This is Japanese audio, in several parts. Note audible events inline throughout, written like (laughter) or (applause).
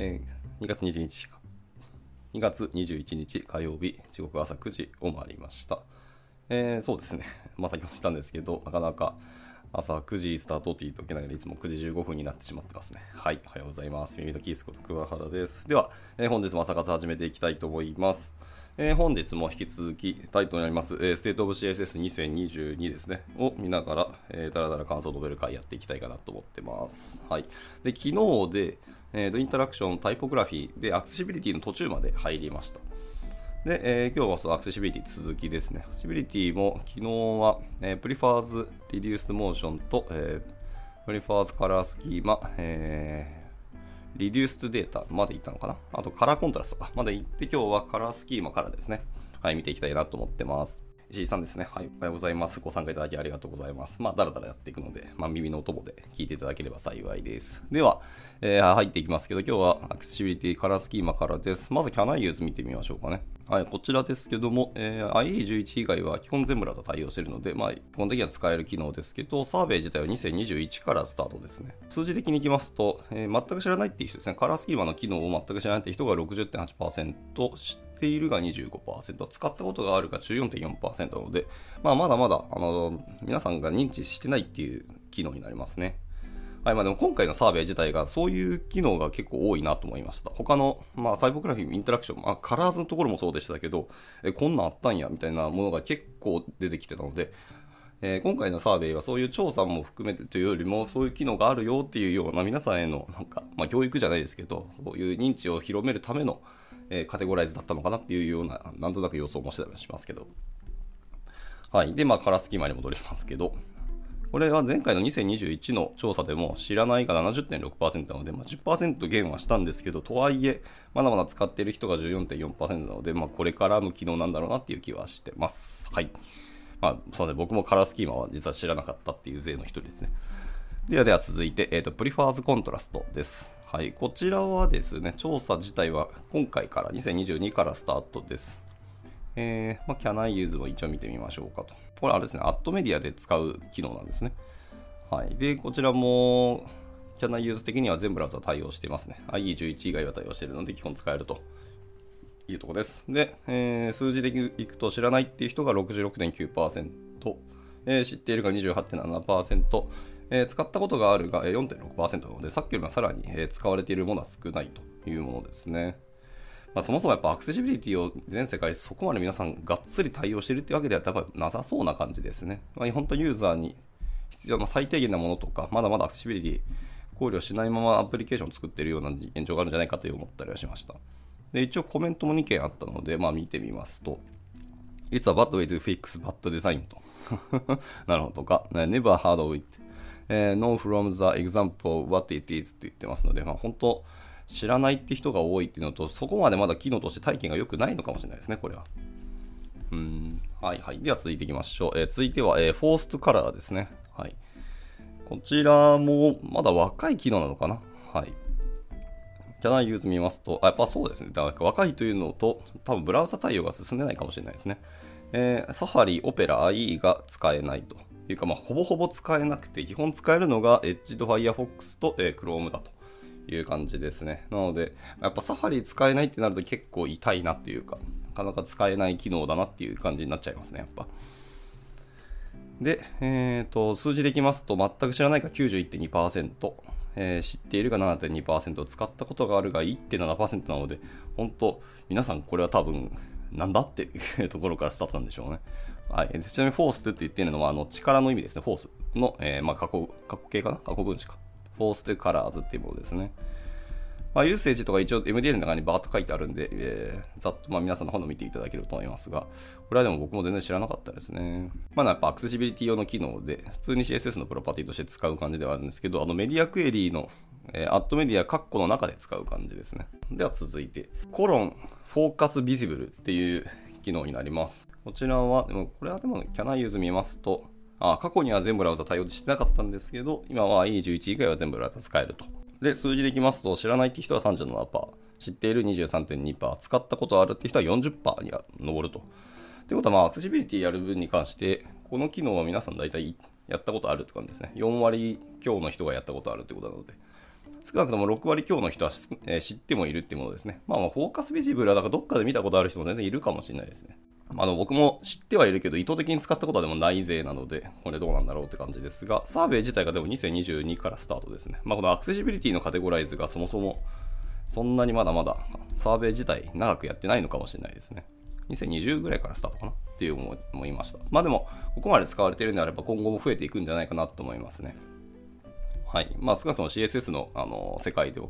えー、2月21日か。2月21日火曜日、時刻朝9時を回りました。えー、そうですね。(laughs) まあ、先もしたんですけど、なかなか朝9時スタートって言っておきながらいつも9時15分になってしまってますね。はい、おはようございます。耳のキースこと桑原です。では、えー、本日も朝活始めていきたいと思います。えー、本日も引き続きタイトルになります、えー、State of CSS2022 ですね、を見ながら、えー、だらだら感想を述べる会やっていきたいかなと思ってます。はい。で、昨日で、えー、インタラクション、タイポグラフィーでアクセシビリティの途中まで入りました。で、えー、今日はそのアクセシビリティ続きですね。アクセシビリティも昨日は、えー、Prefers Reduced Motion と、えー、Prefers Color Schema、えーリデュースデータまでいったのかな？あとカラーコントラストかまでいって今日はカラースキーマからですね。はい、見ていきたいなと思ってます。石井さんですね。はい。おはようございます。ご参加いただきありがとうございます。まあ、だらだらやっていくので、まあ、耳のお供で聞いていただければ幸いです。では、えー、入っていきますけど、今日はアクセシビリティカラースキーマからです。まず、Can I use 見てみましょうかね。はい、こちらですけども、えー、IE11 以外は基本全部ラと対応しているので、まあ、基本的には使える機能ですけど、サーベイ自体は2021からスタートですね。数字的にいきますと、えー、全く知らないっていう人ですね、カラースキーマの機能を全く知らないっていう人が60.8%、知っているが25%、使ったことがあるが14.4%なので、まあ、まだまだ、あの、皆さんが認知してないっていう機能になりますね。はいまあ、でも今回のサーベイ自体がそういう機能が結構多いなと思いました。他の、まあ、サイボグラフィー、インタラクション、まあ、カラーズのところもそうでしたけど、えこんなんあったんやみたいなものが結構出てきてたので、えー、今回のサーベイはそういう調査も含めてというよりもそういう機能があるよっていうような皆さんへのなんか、まあ、教育じゃないですけどそういう認知を広めるための、え、カテゴライズだったのかなっていうようななんとなく予想もしてたりしますけどはいでまあ color schema に戻りますけどこれは前回の2021の調査でも知らないが70.6%なので、まあ、10%減はしたんですけど、とはいえ、まだまだ使っている人が14.4%なので、まあ、これからの機能なんだろうなっていう気はしてます。はい。まあ、そうね、僕も color schema は実は知らなかったっていう例の一人ですね。ではでは続いて、えっ、ー、と、 prefers contrast です。はい。こちらはですね、調査自体は今回から2022からスタートです。えー、まあ、Can I use も一応見てみましょうかと。これあれですね、アットメディアで使う機能なんですね。はい。で、こちらも、キャナユーズ的には全ブラウザ対応していますね。IE11 以外は対応しているので、基本使えるというところです。で、えー、数字でいくと知らないっていう人が66.9%、えー、知っているが28.7%、えー、使ったことがあるが4.6%なので、さっきよりもさらに、え、使われているものは少ないというものですね。まあ、そもそもやっぱアクセシビリティを全世界そこまで皆さんがっつり対応しているってわけではやっぱなさそうな感じですね。まあ、本当ユーザーに必要な最低限なものとか、まだまだアクセシビリティ考慮しないままアプリケーションを作っているような現状があるんじゃないかと思ったりはしました。で一応コメントも2件あったので、まあ、見てみますと、It's a bad way to fix bad design と。(laughs) なるほどとか、Never heard of it、know from the example what it is って言ってますので、まあ、本当、知らないって人が多いっていうのと、そこまでまだ機能として体験が良くないのかもしれないですね、これは。うん。はいはい。では続いていきましょう。えー、続いては、えー、フォーストカラーですね。はい。こちらもまだ若い機能なのかな？はい。キャナユーズ見ますと、あ、やっぱそうですね。だから若いというのと、多分ブラウザ対応が進んでないかもしれないですね。えー、サファリ、オペラ、IE が使えないというか、まあ、ほぼほぼ使えなくて、基本使えるのが Edge と Firefox と、えー、Chrome だという感じですね。なので、やっぱサファリ使えないってなると結構痛いなっていうか、なかなか使えない機能だなっていう感じになっちゃいますね、やっぱ。で、えーと、数字でいきますと、全く知らないが91.2%、えー、知っているが7.2%、使ったことがあるが1.7%なので、本当、皆さんこれは多分、なんだっていうところからスタートなんでしょうね。はい、ちなみにフォースって言ってるのはあの力の意味ですね、フォースの、えーまあ、過去過去形かな？過去分詞か。 forced colors っていうものですね。まあ、 usage とか一応 MDN の中にバーッと書いてあるんで、えー、ざっとまあ皆さんの方の見ていただけると思いますが、これはでも僕も全然知らなかったですね。まだやっぱアクセシビリティ用の機能で、普通に CSS のプロパティとして使う感じではあるんですけど、あの media query の、えー、アットメディアカッコの中で使う感じですね。では続いて、コロンフォーカスビジブルっていう機能になります。こちらは、でもこれはでも、キャナユーズ見ますと、あ過去には全ブラウザ対応してなかったんですけど、今は E11 以外は全ブラウザ使えると。で、数字でいきますと、知らないって人は37%、知っている23.2%、使ったことあるって人は40%には上ると。ということは、まあ、アクセシビリティやる分に関して、この機能は皆さん大体やったことあるって感じですね。4割強の人がやったことあるってことなので。少なくとも6割強の人は、えー、知ってもいるっていうものですね。まあ、まあ、フォーカスビジブルはだからどっかで見たことある人も全然いるかもしれないですね。あの僕も知ってはいるけど、意図的に使ったことはでもないぜなので、これどうなんだろうって感じですが、サーベイ自体がでも2022からスタートですね。まあ、このアクセシビリティのカテゴライズがそもそもそんなにまだまだサーベイ自体長くやってないのかもしれないですね。2020ぐらいからスタートかな？っていう思いました。まあでも、ここまで使われているんであれば今後も増えていくんじゃないかなと思いますね。はい。まあ少なくとも CSS のあの世界で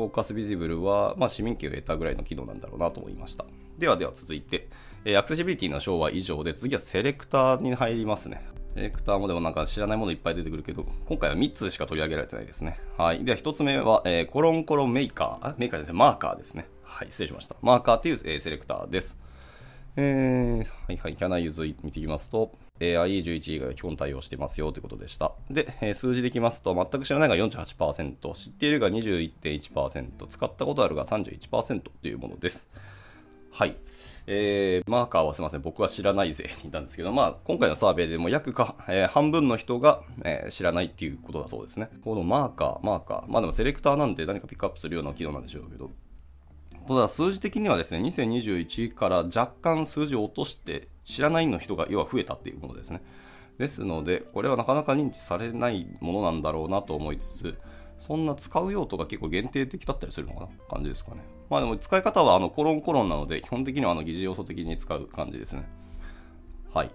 フォーカスビジブルは、まあ、市民権を得たぐらいの機能なんだろうなと思いました。ではでは続いて、えー、アクセシビリティの章は以上で、次はセレクターに入りますね。セレクターもでもなんか知らないものいっぱい出てくるけど、今回は3つしか取り上げられてないですね。はい。では1つ目は、えー、コロンコロンメーカー、あメーカーですね、マーカーですね。はい、失礼しました。マーカーっていう、えー、セレクターです。えー、はいはい、キャナユーズ見ていきますと、えー、IE11 以外は基本対応してますよということでした。で、えー、数字でいきますと、全く知らないが48%、知っているが21.1%、使ったことあるが31%というものです。はい。えー、マーカーはすみません、僕は知らないぜにいたんですけど、まあ、今回のサーベイでも約か、えー、半分の人が、えー、知らないっていうことだそうですね。このマーカー、マーカー、まあでもセレクターなんで何かピックアップするような機能なんでしょうけど、ただ数字的にはですね、2021から若干数字を落として知らないの人が要は増えたっていうものですね。ですので、これはなかなか認知されないものなんだろうなと思いつつ、そんな使う用途が結構限定的だったりするのかな感じですかね。まあでも使い方はあのコロンコロンなので、基本的にはあの疑似要素的に使う感じですね。はい。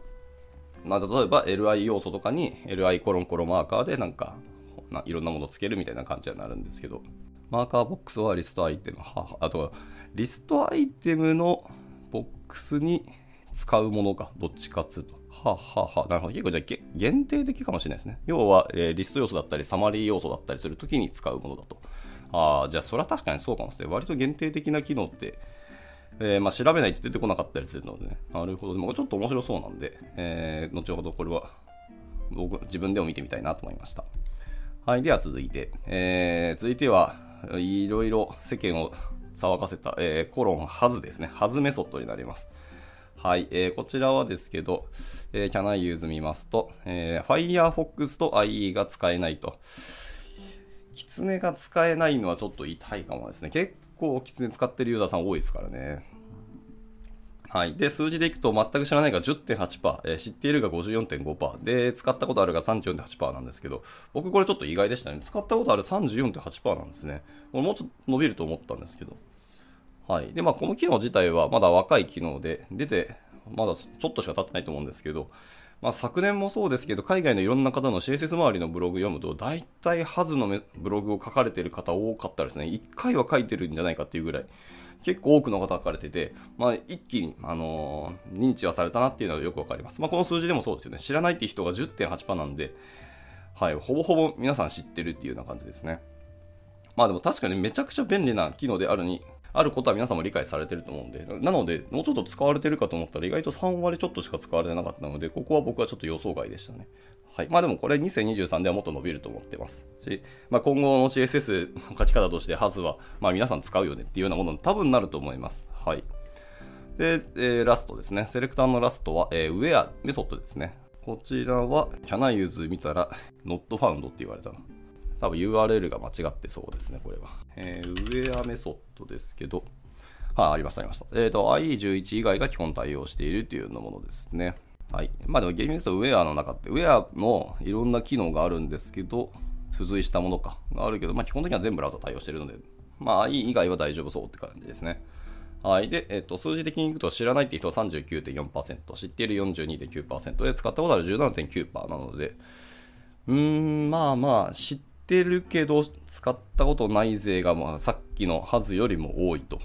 まあ、例えば LI 要素とかに LI コロンコロンマーカーでなんかいろんなものをつけるみたいな感じになるんですけど、マーカーボックスはリストアイテム、あとはリストアイテムのボックスに使うものか、どっちかっつうと。はあ、はあはあ、なるほど。結構じゃあ限定的かもしれないですね。要は、えー、リスト要素だったり、サマリー要素だったりするときに使うものだと。ああ、じゃあそれは確かにそうかもしれない。割と限定的な機能って、えー、まあ、調べないと出てこなかったりするのでね。なるほど。でもちょっと面白そうなんで、えー、後ほどこれは僕自分でも見てみたいなと思いました。はい。では続いて、えー、続いては、いろいろ世間を騒がせた、えー、コロンハズですね。ハズメソッドになります。はい。えー、こちらはですけど、えー、Can I use 見ますと、えー、Firefox と IE が使えないと。キツネが使えないのはちょっと痛いかもですね。結構キツネ使ってるユーザーさん多いですからね。はい。で、数字でいくと全く知らないが10.8%、えー、知っているが54.5%、で、使ったことあるが34.8%なんですけど、僕これちょっと意外でしたね。使ったことある34.8%なんですね。もうちょっと伸びると思ったんですけど。はい。で、まあ、この機能自体はまだ若い機能で、出て、まだちょっとしか経ってないと思うんですけど、まあ、昨年もそうですけど、海外のいろんな方の CSS 周りのブログ読むと、大体ハズのブログを書かれている方多かったですね。1回は書いてるんじゃないかっていうぐらい。結構多くの方書かれてて、まあ、一気に、あのー、認知はされたなっていうのはよくわかります。まあ、この数字でもそうですよね。知らないっていう人が10.8%なんで、はい、ほぼほぼ皆さん知ってるっていうような感じですね。まあでも確かにめちゃくちゃ便利な機能であるに、あることは皆さんも理解されてると思うんで、なので、もうちょっと使われてるかと思ったら意外と3割ちょっとしか使われてなかったので、ここは僕はちょっと予想外でしたね。はい。まあでもこれ2023ではもっと伸びると思ってますし、まあ今後の CSS の書き方として、ハズは、まあ皆さん使うよねっていうようなものに多分なると思います。はい。で、えー、ラストですね。セレクターのラストは、えー、ウェアメソッドですね。こちらは、Can I use 見たら、not found って言われたの多分 URL が間違ってそうですね、これは。えー、ウェアメソッドですけど、はい、ありました、ありました。えっ、ー、と、IE11 以外が基本対応しているというようなものですね。はい。まあでも厳密に言うとウェアの中って、ウェアのいろんな機能があるんですけど、付随したものかがあるけど、まあ基本的には全ブラウザ対応してるので、まあ IE 以外は大丈夫そうって感じですね。はい。で、えっ、と、数字的にいくと知らないって人は39.4%、知っている42.9%で、使ったことある17.9%なので、うーん、まあまあ、知っててるけど、使ったことない勢が、まあ、さっきのはずよりも多いと。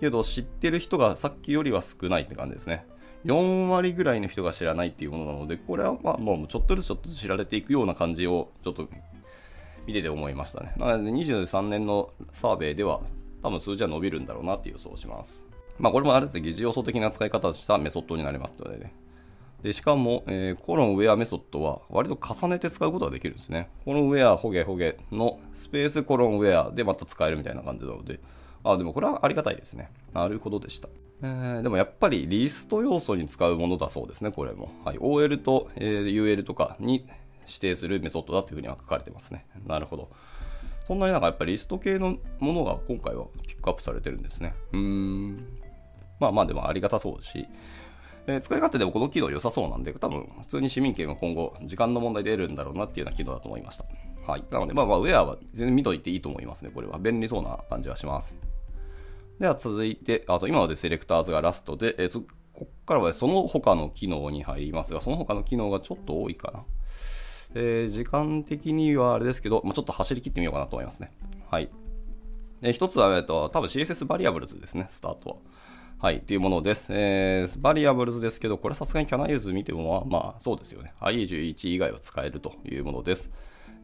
けど、知ってる人がさっきよりは少ないって感じですね。4割ぐらいの人が知らないっていうものなので、これはまあもうちょっとずつちょっと知られていくような感じをちょっと見てて思いましたね。なので23年のサーベイでは多分数字は伸びるんだろうなって予想します。まあこれもあれですね、疑似要素的な使い方をしたメソッドになりますのでね。でしかも、えー、コロンウェアメソッドは割と重ねて使うことができるんですね。このウェア、ホゲホゲのスペースコロンウェアでまた使えるみたいな感じなので、あ、でもこれはありがたいですね。なるほどでした。えー、でもやっぱりリスト要素に使うものだそうですね、これも。はい、OL と、えー、UL とかに指定するメソッドだというふうには書かれてますね。なるほど。そんなになんかやっぱりリスト系のものが今回はピックアップされてるんですね。うーん。まあまあでもありがたそうし、えー、使い勝手でもこの機能良さそうなんで、多分普通に市民権は今後時間の問題で得るんだろうなっていうような機能だと思いました。はい。なのでまあまあウェアは全然見といていいと思いますね。これは便利そうな感じはします。では続いて、あと今までセレクターズがラストで、えー、ここからはその他の機能に入りますが、その他の機能がちょっと多いかな。えー、時間的にはあれですけど、まあ、ちょっと走り切ってみようかなと思いますね。はい。で一つは、えっと、多分 CSS variables ですね、スタートは。はい、というものです。えー、バリアブルズですけど、これさすがに Can I use 見ても、まあ、そうですよね。IE11 以外は使えるというものです。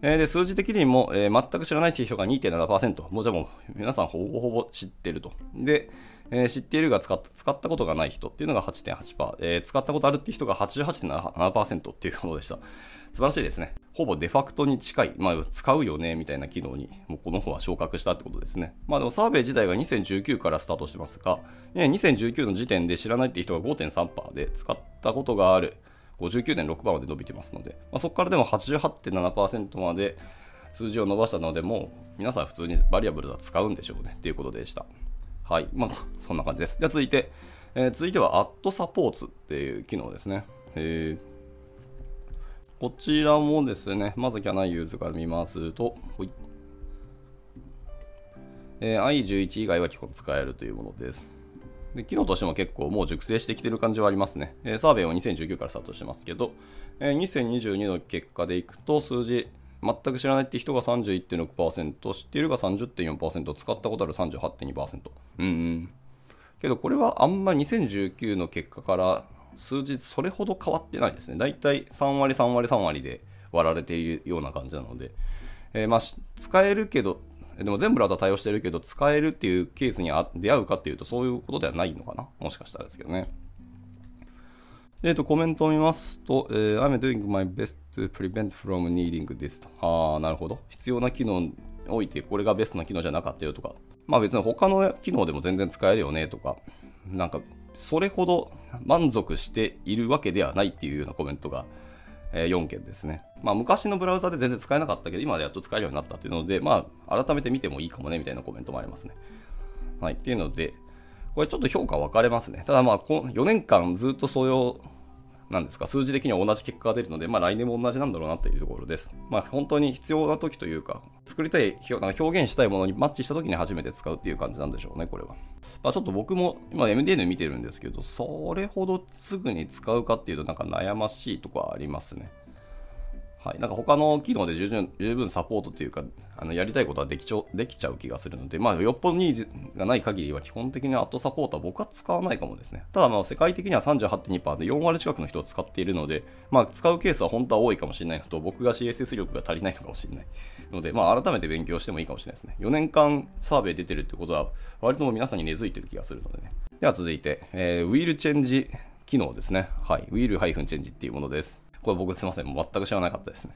えー、で、数字的にも、えー、全く知らないという人が2.7%。もうじゃあもう、皆さんほぼほぼ知ってると。で、えー、知っているが使った使ったことがない人っていうのが8.8%、えー、使ったことあるっていう人が88.7%っていうものでした。素晴らしいですね。ほぼデファクトに近い、まあ、使うよね、みたいな機能に、もうこの方は昇格したってことですね。まあでもサーベイ自体が2019からスタートしてますが、ね2019の時点で知らないって人が5.3%で、使ったことがある59.6%まで伸びてますので、まあ、そこからでも88.7%まで数字を伸ばしたので、もう皆さん普通にバリアブルは使うんでしょうねっていうことでした。はい。まあ、そんな感じです。では続いて、えー、続いては、アットサポーツっていう機能ですね。えーこちらもですね、まずキャナイユーズから見ますと、ほいえー、i11 以外は基本使えるというものです。で機能としても結構もう熟成してきてる感じはありますね。えー、サーベイは2019からスタートしてますけど、えー、2022の結果でいくと数字全く知らないって人が31.6%、知っているが30.4%、使ったことある38.2%。うんうん。けどこれはあんま2019の結果から数字それほど変わってないですね。だいたい3割、3割、3割で割られているような感じなので、えー、まあ、使えるけど、でも全ブラウザ対応してるけど、使えるっていうケースに出会うかっていうと、そういうことではないのかなもしかしたらですけどね。えっ、と、コメントを見ますと、えー、I'm doing my best to prevent from needing this と。ああ、なるほど。必要な機能において、これがベストな機能じゃなかったよとか、まあ別に他の機能でも全然使えるよねとか、なんかそれほど満足しているわけではないっていうようなコメントが、え4件ですね。まあ、昔のブラウザで全然使えなかったけど、今でやっと使えるようになったっていうので、まあ、改めて見てもいいかもねみたいなコメントもありますね。はい。っていうので、これちょっと評価分かれますね。ただまあ、4年間ずっとそれを、なんですか、数字的には同じ結果が出るので、まあ来年も同じなんだろうなっていうところです。まあ本当に必要な時というか、作りたい、なんか表現したいものにマッチした時に初めて使うっていう感じなんでしょうね、これは。まあ、ちょっと僕も今 MDN 見てるんですけど、それほどすぐに使うかっていうとなんか悩ましいとこはありますね。はい、なんか他の機能で十分十分サポートというか、あのやりたいことはできちゃできちゃう気がするので、まあ、よっぽどニーズがない限りは基本的にアットサポートは僕は使わないかもですね。ただ、まあ世界的には38.2%で4割近くの人を使っているので、まあ、使うケースは本当は多いかもしれないのと、僕が CSS 力が足りないのかもしれないので、まあ、改めて勉強してもいいかもしれないですね。4年間サーベイ出てるってことは、割とも皆さんに根付いてる気がするのでね。では続いて、えー、 will change 機能ですね。はい。 will change っていうものです。これ僕すいません。全く知らなかったですね。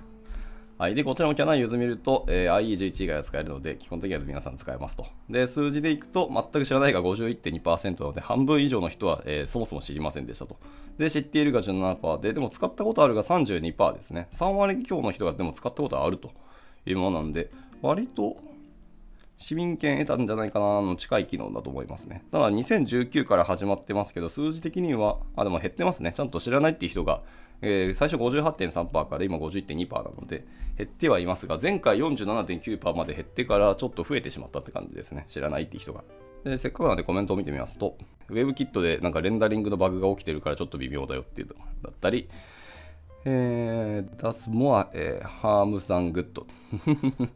はい。で、こちらも Can I use 見ると、えー、IE11 以外は使えるので、基本的には皆さん使えますと。で、数字でいくと、全く知らないが51.2%なので、半分以上の人は、えー、そもそも知りませんでしたと。で、知っているが17%で、でも使ったことあるが32%ですね。3割強の人がでも使ったことあるというものなんで、割と市民権得たんじゃないかなの近い機能だと思いますね。ただ2019から始まってますけど、数字的には、あ、でも減ってますね。ちゃんと知らないっていう人がえー、最初58.3%から今51.2%なので減ってはいますが前回47.9%まで減ってからちょっと増えてしまったって感じですね。知らないって人が。でせっかくなのでコメントを見てみますと WebKit でなんかレンダリングのバグが起きてるからちょっと微妙だよっていうのだったりえー、Does more、えー、harm than good (laughs)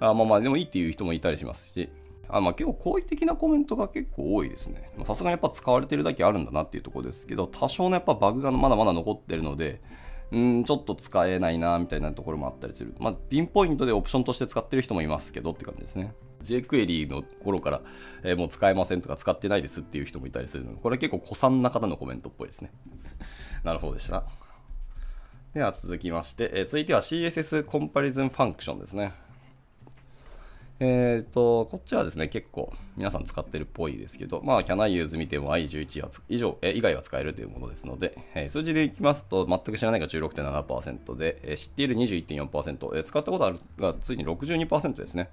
あまあまあでもいいっていう人もいたりしますしあまあ、結構好意的なコメントが結構多いですね。さすがにやっぱ使われてるだけあるんだなっていうところですけど、多少のやっぱバグがまだまだ残ってるので、うん、ちょっと使えないなみたいなところもあったりする。まあ、ピンポイントでオプションとして使ってる人もいますけどって感じですね。jQuery の頃から、えー、もう使えませんとか使ってないですっていう人もいたりするので、これ結構古参な方のコメントっぽいですね。(laughs) なるほどでした。では続きまして、えー、続いては CSS comparison function ですね。えっ、ー、と、こっちはですね、結構皆さん使ってるっぽいですけど、まあ、Can I use 見ても IE11 は以上え以外は使えるというものですので、えー、数字でいきますと、全く知らないが16.7%で、えー、知っている21.4%、えー、使ったことあるがついに62%ですね。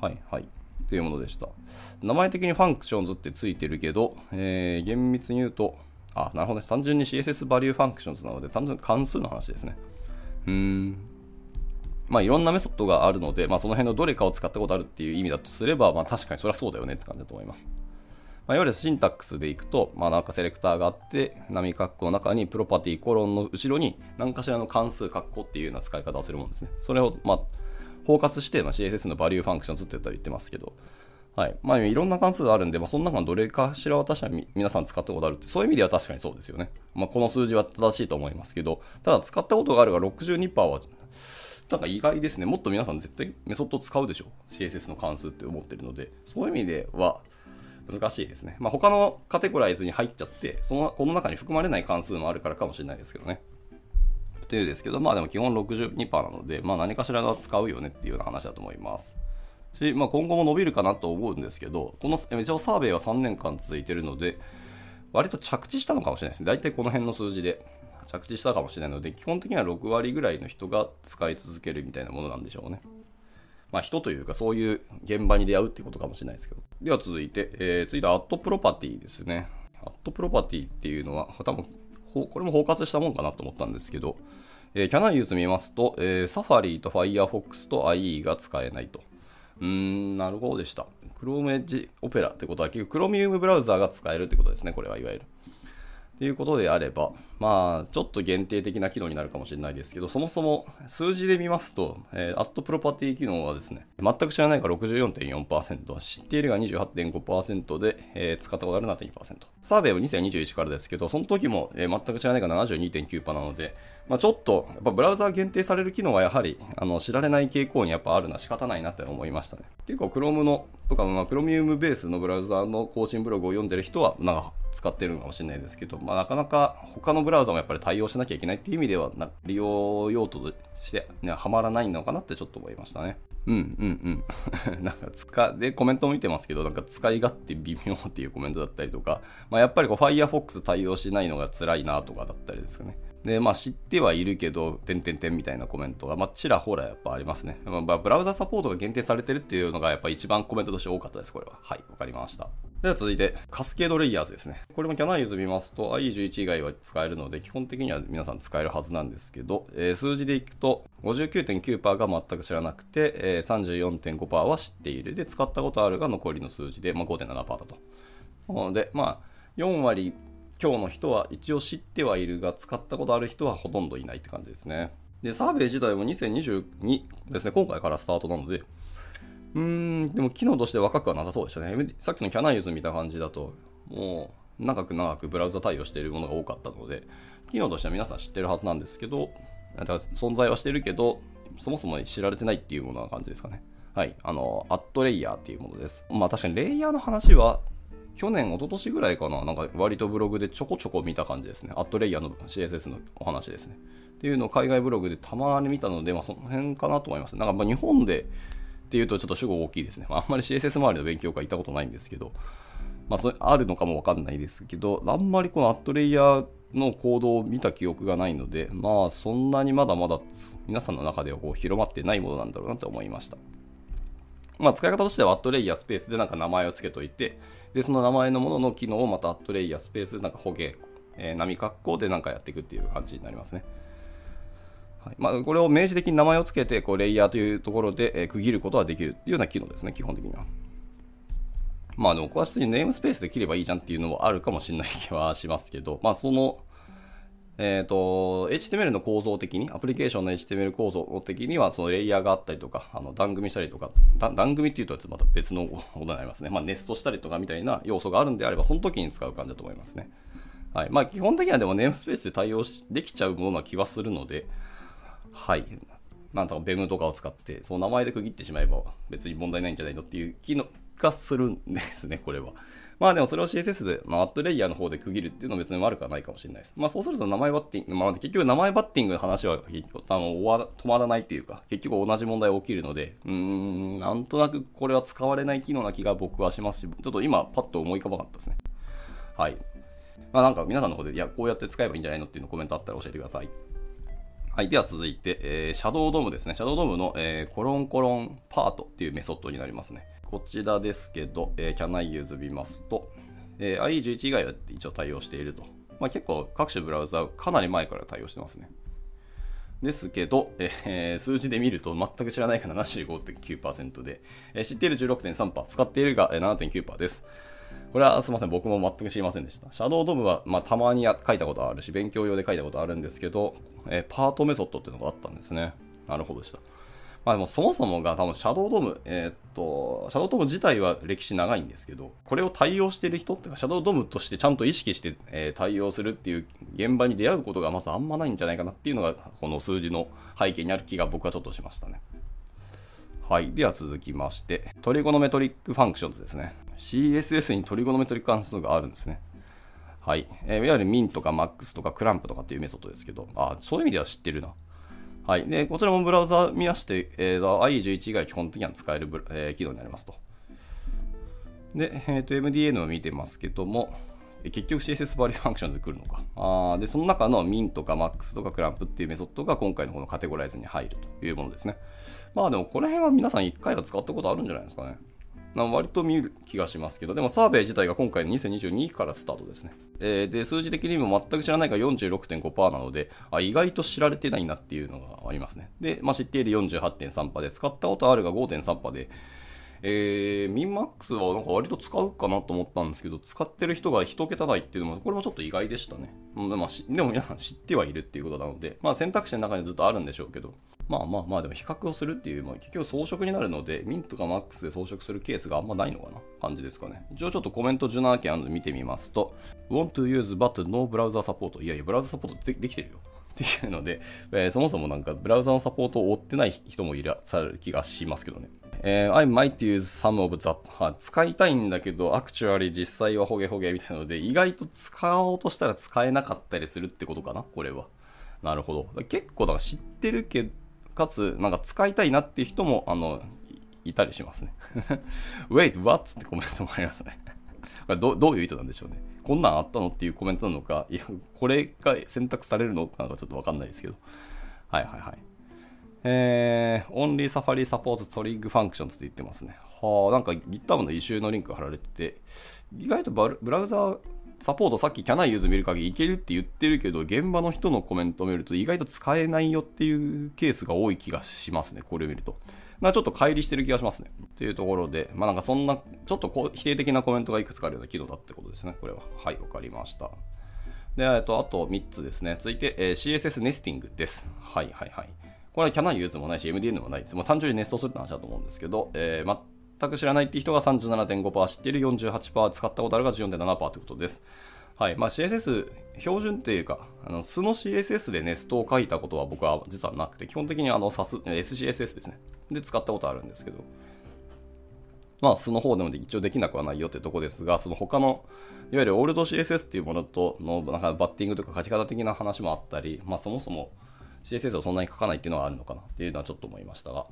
はいはい。というものでした。名前的に functions ってついてるけど、えー、厳密に言うと、あ、なるほどね。単純に CSS value functions なので、単純に関数の話ですね。うーん。まあ、いろんなメソッドがあるので、まあ、その辺のどれかを使ったことあるっていう意味だとすれば、まあ、確かにそれはそうだよねって感じだと思います。まあ、いわゆるシンタックスでいくと、まあ、なんかセレクターがあって、波括弧の中にプロパティコロンの後ろに何かしらの関数括弧っていうような使い方をするもんですね。それを、まあ、包括して、まあ、CSS のバリューファンクションズって言ってますけど、はい。まあ、いろんな関数があるんで、まあ、その中のどれかしらは確かに皆さん使ったことあるって、そういう意味では確かにそうですよね。まあ、この数字は正しいと思いますけど、ただ使ったことがあるが62%はなんか意外ですね。もっと皆さん絶対メソッド使うでしょ。CSS の関数って思ってるので、そういう意味では難しいですね。まあ、他のカテゴライズに入っちゃって、そのこの中に含まれない関数もあるからかもしれないですけどね。というですけど、まあでも基本62%なので、まあ何かしらは使うよねっていうような話だと思います。し、まあ、今後も伸びるかなと思うんですけど、この一応サーベイは3年間続いてるので、割と着地したのかもしれないですね。大体この辺の数字で着地したかもしれないので、基本的には6割ぐらいの人が使い続けるみたいなものなんでしょうね。まあ、人というか、そういう現場に出会うってことかもしれないですけど。では続いて、えー、続いて、アットプロパティですね。アットプロパティっていうのは、多分、これも包括したもんかなと思ったんですけど、えー、キャナユーズ見ますと、えー、サファリと Firefox と IE が使えないと。うーん、なるほどでした。Chrome Edge Opera ってことは結局 Chromium ブラウザーが使えるってことですね、これはいわゆる。ということであれば、まあ、ちょっと限定的な機能になるかもしれないですけど、そもそも数字で見ますと、えー、アットプロパティ機能はですね、全く知らないが64.4%、知っているが28.5%で、えー、使ったことある7.2%。サーベイは2021からですけど、その時も、えー、全く知らないが72.9%なので、まあ、ちょっと、やっぱブラウザー限定される機能はやはり、あの、知られない傾向にやっぱあるのは仕方ないなって思いましたね。結構 Chrome の、とか、まあ、Chromium ベースのブラウザーの更新ブログを読んでる人は、なんか、使ってるのかもしれないですけど、まあ、なかなか他のブラウザもやっぱり対応しなきゃいけないっていう意味ではな利用用途として、ね、はまらないのかなってちょっと思いましたね。うんうんうん。(laughs) なんか使、で、コメントも見てますけど、なんか使い勝手微妙っていうコメントだったりとか、まあ、やっぱりこう Firefox 対応しないのが辛いなとかだったりですかね。で、まあ知ってはいるけど、点々点みたいなコメントが、まあちらほらやっぱありますね。まあ、ブラウザサポートが限定されてるっていうのがやっぱ一番コメントとして多かったです、これは。はい、わかりました。では続いて、カスケードレイヤーズですね。これもキャナイズ見ますと IE11 以外は使えるので、基本的には皆さん使えるはずなんですけど、えー、数字でいくと59.9%が全く知らなくて、えー、34.5%は知っている。で、使ったことあるが残りの数字で、まあ、5.7%だと。なので、まあ、4割今日の人は一応知ってはいるが、使ったことある人はほとんどいないって感じですね。で、サーベイ自体も2022ですね、今回からスタートなので、うーん、でも機能として若くはなさそうでしたね。さっきのキャナユズ見た感じだと、もう長く長くブラウザ対応しているものが多かったので、機能としては皆さん知ってるはずなんですけど、だから存在はしてるけど、そもそも知られてないっていうものな感じですかね。はい。あの、アットレイヤーっていうものです。まあ確かにレイヤーの話は、去年、一昨年ぐらいかな、なんか割とブログでちょこちょこ見た感じですね。アットレイヤーの CSS のお話ですね。っていうのを海外ブログでたまに見たので、まあその辺かなと思います。なんかまあ日本でっていうとちょっと主語大きいですね。まあ、あんまり CSS 周りの勉強会行ったことないんですけど、まあ、それあるのかもわかんないですけど、あんまりこのアットレイヤーの行動を見た記憶がないので、まあそんなにまだまだ皆さんの中ではこう広まってないものなんだろうなと思いました。まあ使い方としてはアットレイヤースペースでなんか名前を付けといて、で、その名前のものの機能をまたアットレイヤースペースでなんか捕鯨、えー、波格好でなんかやっていくっていう感じになりますね。はいまあ、これを明示的に名前を付けてこうレイヤーというところで、え区切ることができるっていうような機能ですね、基本的には。まあでも、これは普通にネームスペースで切ればいいじゃんっていうのもあるかもしれない気はしますけど、まあその、えっ、ー、と、HTML の構造的に、アプリケーションの HTML 構造的には、そのレイヤーがあったりとか、あの、段組したりとか、段組っていうとまた別のことになりますね。まあネストしたりとかみたいな要素があるんであれば、その時に使う感じだと思いますね。はい。まあ基本的にはでもネームスペースで対応できちゃうものな気はするので、はい。なんとかベムとかを使って、その名前で区切ってしまえば別に問題ないんじゃないのっていう気のがするんですね、これは。(laughs) まあでもそれを CSS で、まあ、アットレイヤーの方で区切るっていうのは別に悪くはないかもしれないです。まあそうすると名前バッティング、まあ結局名前バッティングの話はあの終わ止まらないっていうか、結局同じ問題が起きるので、うーん、なんとなくこれは使われない機能な気が僕はしますし、ちょっと今パッと思い浮かばなかったですね。はい。まあなんか皆さんの方で、いや、こうやって使えばいいんじゃないのっていうのコメントあったら教えてください。はい。では続いて、えー、シャドウドームですね。シャドウドームの、えー、コロンコロンパートっていうメソッドになりますね。こちらですけど、えー、can I use 見ますと、えー、IE11 以外は一応対応していると。まあ、結構各種ブラウザかなり前から対応してますね。ですけど、えー、数字で見ると全く知らないから75.9%で、えー、知っている16.3%、使っているが7.9%です。これはすみません、僕も全く知りませんでした。シャドウドームは、まあ、たまに書いたことあるし、勉強用で書いたことあるんですけど、えー、パートメソッドっていうのがあったんですね。なるほどでした。まあでもそもそもが多分シャドウドーム、えー、っと、シャドウドーム自体は歴史長いんですけど、これを対応している人っていうか、シャドウドームとしてちゃんと意識して、えー、対応するっていう現場に出会うことがまずあんまないんじゃないかなっていうのが、この数字の背景にある気が僕はちょっとしましたね。はい。では続きまして、 trigonometric functions ですね。CSS に trigonometric 関数があるんですね。はい。えー、いわゆる min とか max とか clamp とかっていうメソッドですけど、あ、そういう意味では知ってるな。はい。で、こちらもブラウザ見まして、えー、IE11 以外基本的には使えるブ、えー、機能になりますと。で、えー、と MDN を見てますけども、結局 CSS value function で来るのか。あで、その中の min とか max とか clamp っていうメソッドが今回のこのカテゴライズに入るというものですね。まあでもこの辺は皆さん1回は使ったことあるんじゃないですかね。割と見る気がしますけど、でもサーベイ自体が今回の2022からスタートですね。えー、で、数字的にも全く知らないが46.5%なのであ、意外と知られてないなっていうのがありますね。で、まあ、知っている48.3%で、使ったことあるが5.3%で、えー、ミンマックスはなんか割と使うかなと思ったんですけど、使ってる人が1桁台っていうのも、これもちょっと意外でしたね。でもでも皆さん知ってはいるっていうことなので、まあ選択肢の中にずっとあるんでしょうけど、まあまあまあでも比較をするっていう、まあ、結局装飾になるので、ミントかマックスで装飾するケースがあんまないのかな感じですかね。一応ちょっとコメント17件あの見てみますと、want to use but no browser support いやいや、ブラウザサポートでできてるよ。っていうので、えー、そもそもなんかブラウザのサポートを追ってない人もいらっしゃる気がしますけどね。えー、I might use some of that、使いたいんだけど、アクチュアリ実際はホゲホゲみたいなので、意外と使おうとしたら使えなかったりするってことかなこれは。なるほど。結構だから知ってるけど、かつ、なんか使いたいなっていう人も、あの、いたりしますね。(laughs) Wait, what? ってコメントもありますね (laughs) ど。どういう意図なんでしょうね。こんなんあったのっていうコメントなのか、いや、これが選択されるのかなんかちょっとわかんないですけど。はいはいはい。えー、Only Safari Supports Trig Functions って言ってますね。はあ、なんか GitHub の異臭のリンク貼られてて、意外とブラウザーサポートさっき Can I use 見る限りいけるって言ってるけど、現場の人のコメントを見ると意外と使えないよっていうケースが多い気がしますね、これを見ると。まちょっと乖離してる気がしますね。っていうところで、まあなんかそんな、ちょっと否定的なコメントがいくつかあるような機能だってことですね、これは。はい、わかりました。で、えっと、あと3つですね。続いて、えー、CSS ネスティングです。はいはいはい。これは Can I use もないし、MDN もないです。もう単純にネストするって話だと思うんですけど、えー、全く知らないって人が37.5%、知っている48%、使ったことあるが14.7%ということです。はいまあ、CSS、標準っていうか、あの素の CSS でネストを書いたことは僕は実はなくて、基本的にあの SCSS ですね。で使ったことあるんですけど、まあ、素の方でも一応できなくはないよってとこですが、その他の、いわゆるオールド CSS っていうものとのなんかバッティングとか書き方的な話もあったり、まあ、そもそも CSS をそんなに書かないっていうのはあるのかなっていうのはちょっと思いましたが、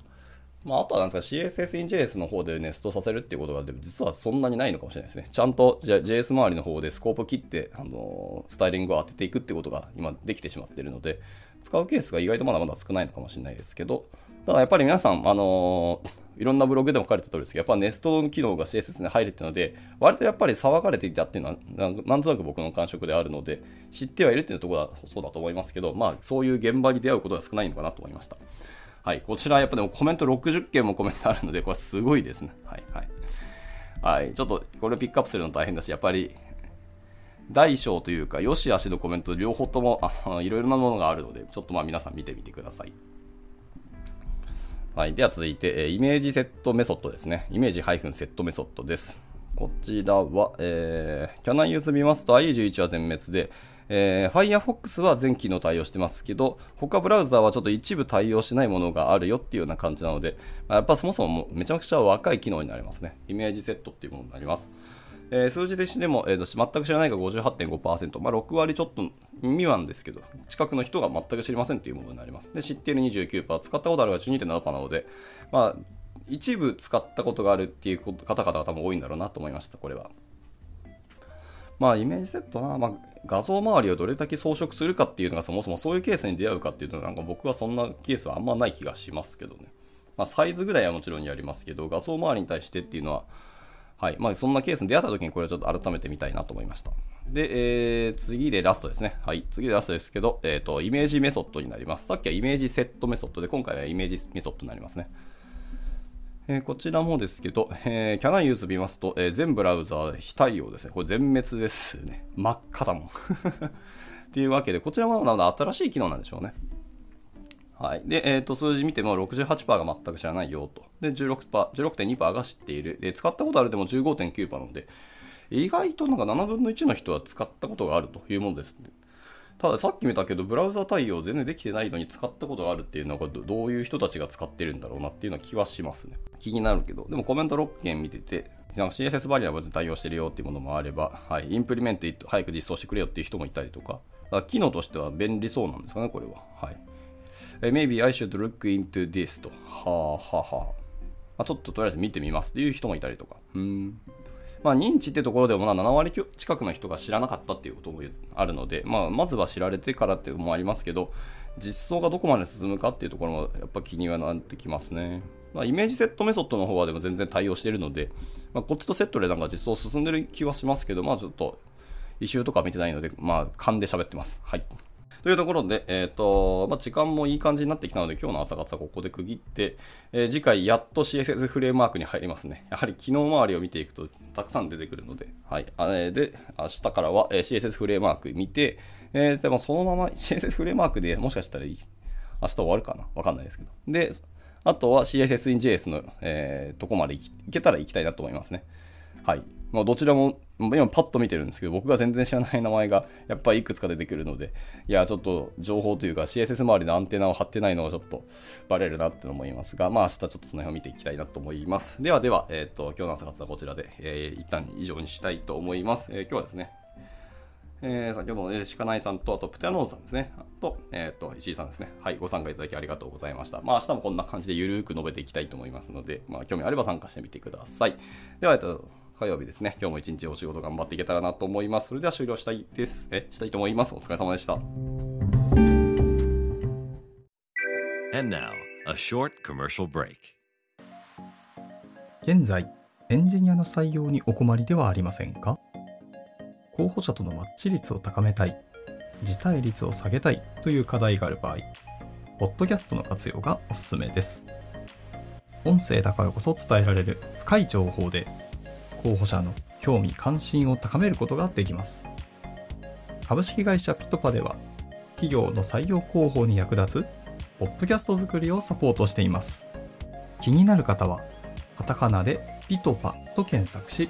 まあ、あとはなんですか CSS in JS の方でネストさせるっていうことが実はそんなにないのかもしれないですね。ちゃんと JS 周りの方でスコープ切って、あのスタイリングを当てていくってことが今できてしまっているので、使うケースが意外とまだまだ少ないのかもしれないですけど、ただやっぱり皆さん、あのいろんなブログでも書かれた通りですけど、やっぱネストの機能が CSS に入るっていうので、割とやっぱり騒がれていたっていうのは、なんとなく僕の感触であるので、知ってはいるっていうところはそうだと思いますけど、まあそういう現場に出会うことが少ないのかなと思いました。はい、こちらやっぱでもコメント60件もコメントあるので、これすごいですね。はい、はい。はい、ちょっとこれピックアップするの大変だし、やっぱり大小というか、よしあしのコメント両方ともいろいろなものがあるので、ちょっとまあ皆さん見てみてください。はい、では続いて、えイメージセットメソッドですね。イメージセットメソッドです。こちらは、えー、キャナンユーズ見ますと IE11 は全滅で、えー、Firefox は全機能対応してますけど、他ブラウザーはちょっと一部対応しないものがあるよっていうような感じなので、まあ、やっぱそもそもめちゃくちゃ若い機能になりますね。イメージセットっていうものになります。えー、数字でしても、えー、全く知らないが58.5%、まあ、6割ちょっと未満ですけど、近くの人が全く知りませんというものになります。で、知っている29%、使ったことあるが12.7%なので、まあ、一部使ったことがあるっていう方々が多分多いんだろうなと思いました、これは。まあ、イメージセットな、まあ、画像周りをどれだけ装飾するかっていうのがそもそもそういうケースに出会うかっていうのは、なんか僕はそんなケースはあんまない気がしますけどね。まあ、サイズぐらいはもちろんやりますけど、画像周りに対してっていうのは、はい。まあ、そんなケースに出会った時にこれをちょっと改めて見たいなと思いました。で、えー、次でラストですね。はい。次でラストですけど、えっ、ー、と、イメージメソッドになります。さっきはイメージセットメソッドで、今回はイメージメソッドになりますね。え、こちらもですけど、えー、キャナンユース見ますと、えー、全ブラウザー非対応ですね。これ全滅ですね。真っ赤だもん。(laughs) っていうわけで、こちらもまだ新しい機能なんでしょうね。はい。で、えっ、ー、と、数字見ても68%が全く知らないよと。で、16%、16.2%が知っている。で、使ったことあるでも15.9%なので、意外となんか7分の1の人は使ったことがあるというものです、たださっき見たけど、ブラウザ対応全然できてないのに使ったことがあるっていうのは、どういう人たちが使ってるんだろうなっていうのは気はしますね。気になるけど、でもコメント6件見てて、CSS バリアは対応してるよっていうものもあれば、はい、インプリメント早く実装してくれよっていう人もいたりとか、か機能としては便利そうなんですかね、これは。はい。maybe I should look into this と。はあはあはあ。まあ、ちょっととりあえず見てみますっていう人もいたりとか。うん。まあ、認知ってところでも7割近くの人が知らなかったっていうこともあるので、まあ、まずは知られてからっていうのもありますけど、実装がどこまで進むかっていうところもやっぱ気にはなってきますね。まあ、イメージセットメソッドの方はでも全然対応しているので、まあ、こっちとセットでなんか実装進んでる気はしますけど、まあちょっと、異臭とか見てないので、まあ、勘で喋ってます。はい。というところで、えっ、ー、と、まあ、時間もいい感じになってきたので、今日の朝活はここで区切って、えー、次回やっと CSS フレームワークに入りますね。やはり機能周りを見ていくとたくさん出てくるので、はい。あれで、明日からは、CSS フレームワーク見て、えー、でもそのまま (laughs) CSS フレームワークでもしかしたら明日終わるかな？わかんないですけど。で、あとは CSS in JS の、えー、とこまでいけたら行きたいなと思いますね。はい。まあ、どちらも、今パッと見てるんですけど、僕が全然知らない名前がやっぱりいくつか出てくるので、いや、ちょっと情報というか CSS 周りのアンテナを張ってないのがちょっとバレるなって思いますが、まあ明日ちょっとその辺を見ていきたいなと思います。ではでは、えっ、ー、と、今日の朝活はこちらで、えー、一旦以上にしたいと思います。えー、今日はですね、えー、先ほどの、えー、鹿内さんと、あと、プテアノーズさんですね。あと、えっ、ー、と、石井さんですね。はい、ご参加いただきありがとうございました。まあ、明日もこんな感じでゆるーく述べていきたいと思いますので、まあ、興味あれば参加してみてください。では、えっと、火曜日ですね。今日も一日お仕事頑張っていけたらなと思います。それでは終了したいです。え、したいと思います？お疲れ様でした。Now, 現在、エンジニアの採用にお困りではありませんか？候補者とのマッチ率を高めたい、辞退率を下げたいという課題がある場合、ポッドキャストの活用がおすすめです。音声だからこそ伝えられる深い情報で候補者の興味関心を高めることができます。株式会社ピトパでは、企業の採用広報に役立つ、ポッドキャスト作りをサポートしています。気になる方は、カタカナでピトパと検索し、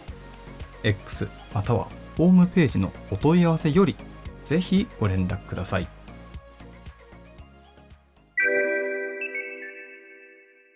X またはホームページのお問い合わせより、ぜひご連絡ください。